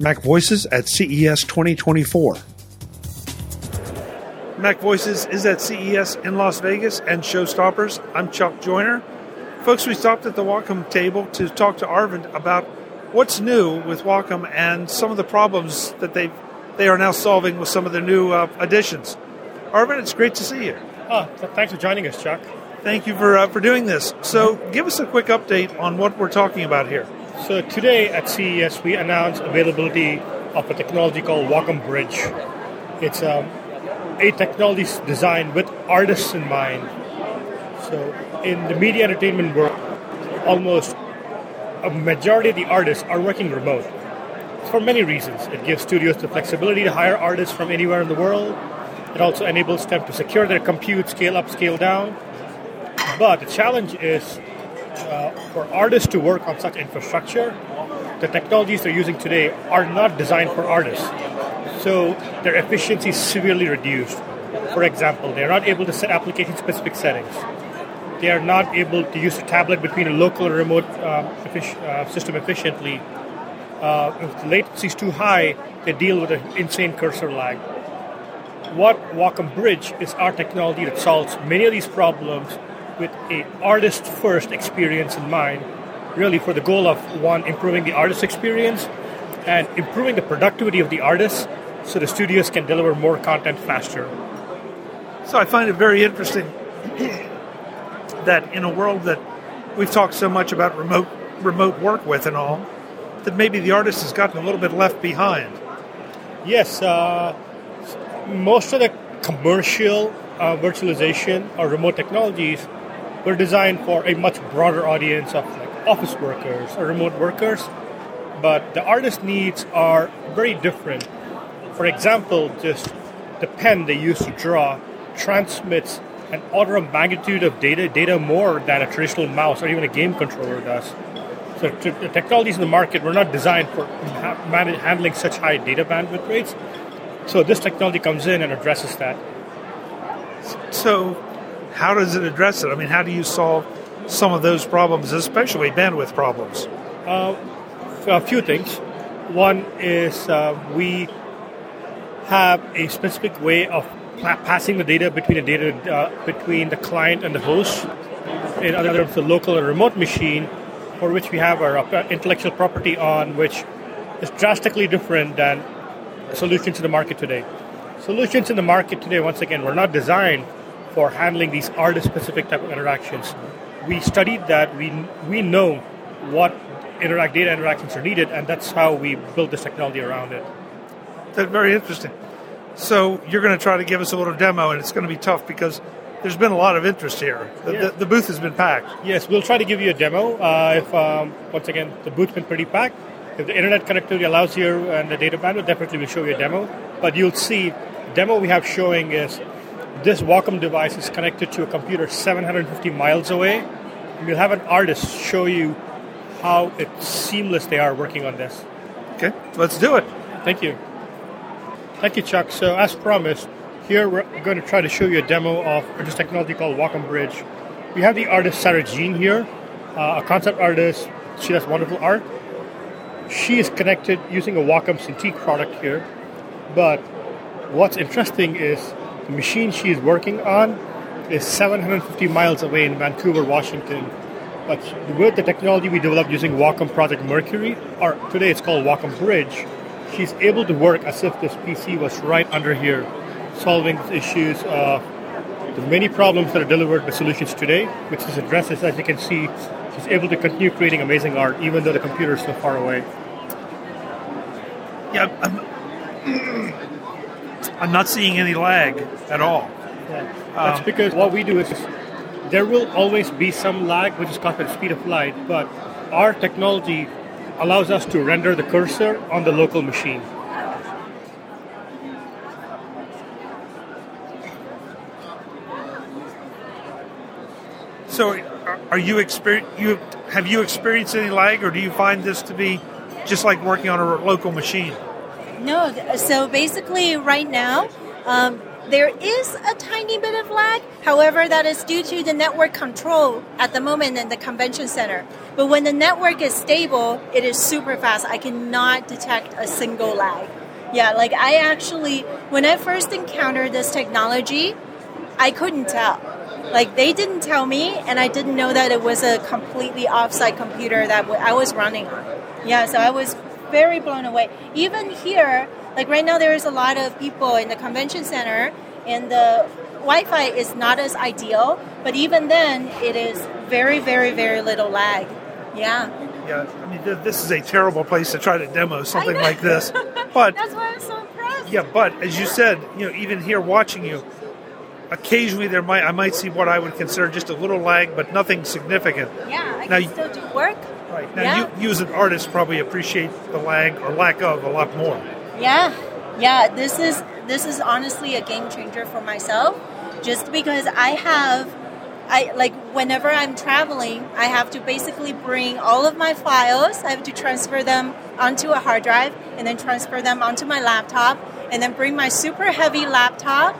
Mac Voices at CES 2024. Mac Voices is at CES in Las Vegas and Showstoppers. I'm Chuck Joiner. Folks, we stopped at the Wacom table to talk to Arvind about what's new with Wacom and some of the problems that they they are now solving with some of the new uh, additions. Arvind, it's great to see you. Oh, thanks for joining us, Chuck. Thank you for uh, for doing this. So, give us a quick update on what we're talking about here. So today at CES we announced availability of a technology called Wacom Bridge. It's um, a technology designed with artists in mind. So in the media entertainment world, almost a majority of the artists are working remote for many reasons. It gives studios the flexibility to hire artists from anywhere in the world. It also enables them to secure their compute, scale up, scale down. But the challenge is uh, for artists to work on such infrastructure, the technologies they're using today are not designed for artists. So their efficiency is severely reduced. For example, they're not able to set application specific settings. They are not able to use a tablet between a local and remote uh, effic- uh, system efficiently. Uh, if the latency is too high, they deal with an insane cursor lag. What Wacom Bridge is our technology that solves many of these problems with a artist first experience in mind, really for the goal of one improving the artist experience and improving the productivity of the artists so the studios can deliver more content faster. So I find it very interesting that in a world that we've talked so much about remote remote work with and all, that maybe the artist has gotten a little bit left behind. Yes, uh, most of the commercial uh, virtualization or remote technologies were designed for a much broader audience of like office workers or remote workers, but the artist needs are very different. For example, just the pen they use to draw transmits an order of magnitude of data, data more than a traditional mouse or even a game controller does. So the technologies in the market were not designed for handling such high data bandwidth rates. So this technology comes in and addresses that. So how does it address it? I mean, how do you solve some of those problems, especially bandwidth problems? Uh, a few things. One is uh, we have a specific way of passing the data between the data uh, between the client and the host. In other words, the local and remote machine, for which we have our uh, intellectual property on, which is drastically different than solutions in the market today. Solutions in the market today, once again, were not designed for handling these artist-specific type of interactions. We studied that. We we know what interact data interactions are needed, and that's how we build this technology around it. That's very interesting. So you're going to try to give us a little demo, and it's going to be tough because there's been a lot of interest here. The, yeah. the, the booth has been packed. Yes, we'll try to give you a demo. Uh, if um, once again the booth's been pretty packed, if the internet connectivity allows you and the data bandwidth, definitely we'll show you a demo. But you'll see, demo we have showing is this Wacom device is connected to a computer 750 miles away. And we'll have an artist show you how seamless they are working on this. Okay, let's do it. Thank you. Thank you, Chuck. So, as promised, here we're going to try to show you a demo of this technology called Wacom Bridge. We have the artist Sarajean here, uh, a concept artist. She does wonderful art. She is connected using a Wacom Cintiq product here. But what's interesting is the machine she is working on is 750 miles away in Vancouver, Washington. But with the technology we developed using Wacom Project Mercury, or today it's called Wacom Bridge, she's able to work as if this PC was right under here, solving issues of the many problems that are delivered by solutions today, which is addresses, as you can see, she's able to continue creating amazing art even though the computer is so far away. Yeah, I'm, I'm not seeing any lag at all. Yeah. That's um, because what we do is there will always be some lag, which is caused by the speed of light, but our technology allows us to render the cursor on the local machine. So, are you experience you have you experienced any lag, or do you find this to be just like working on a local machine? No, so basically, right now, um, there is a tiny bit of lag. However, that is due to the network control at the moment in the convention center. But when the network is stable, it is super fast. I cannot detect a single lag. Yeah, like I actually, when I first encountered this technology, I couldn't tell. Like they didn't tell me, and I didn't know that it was a completely offsite computer that I was running on. Yeah, so I was very blown away. Even here, like right now, there is a lot of people in the convention center, and the Wi-Fi is not as ideal. But even then, it is very, very, very little lag. Yeah. Yeah, I mean, this is a terrible place to try to demo something like this. But that's why I'm so impressed. Yeah, but as you said, you know, even here watching you, occasionally there might I might see what I would consider just a little lag, but nothing significant. Yeah, I now, can still do work. Right now, yeah. you, you as an artist probably appreciate the lag or lack of a lot more. Yeah, yeah. This is this is honestly a game changer for myself, just because I have I like whenever I'm traveling, I have to basically bring all of my files. I have to transfer them onto a hard drive and then transfer them onto my laptop and then bring my super heavy laptop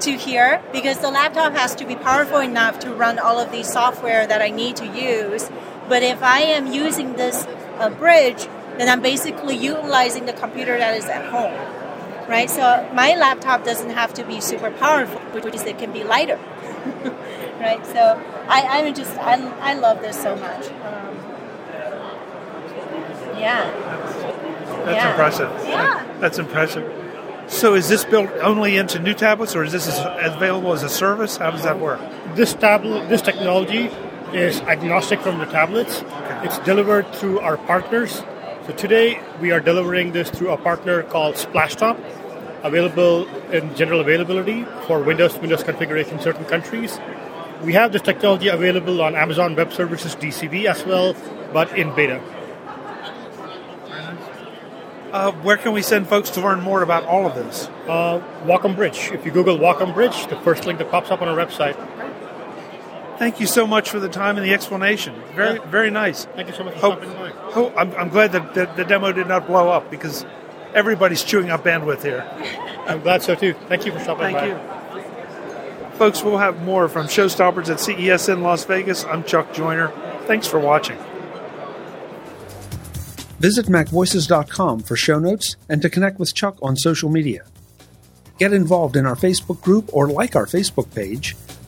to here because the laptop has to be powerful enough to run all of the software that I need to use. But if I am using this uh, bridge, then I'm basically utilizing the computer that is at home. Right? So my laptop doesn't have to be super powerful, which means it can be lighter. right? So I, I'm just I, I love this so much. Um, yeah. That's yeah. impressive. Yeah. That's impressive. So is this built only into new tablets, or is this available as a service? How does that work? This tablet, this technology is agnostic from the tablets. Okay. It's delivered through our partners. So today we are delivering this through a partner called Splashtop, available in general availability for Windows Windows configuration in certain countries. We have this technology available on Amazon Web Services DCV as well, but in beta. Uh, where can we send folks to learn more about all of this? Uh, Wacom Bridge. If you Google Wacom Bridge, the first link that pops up on our website. Thank you so much for the time and the explanation. Very, yeah. very nice. Thank you so much for hope, stopping by. Hope, I'm, I'm, glad that the, the demo did not blow up because everybody's chewing up bandwidth here. I'm glad so too. Thank you for stopping Thank by. You. Folks, we'll have more from Showstoppers at CES in Las Vegas. I'm Chuck Joiner. Thanks for watching. Visit MacVoices.com for show notes and to connect with Chuck on social media. Get involved in our Facebook group or like our Facebook page,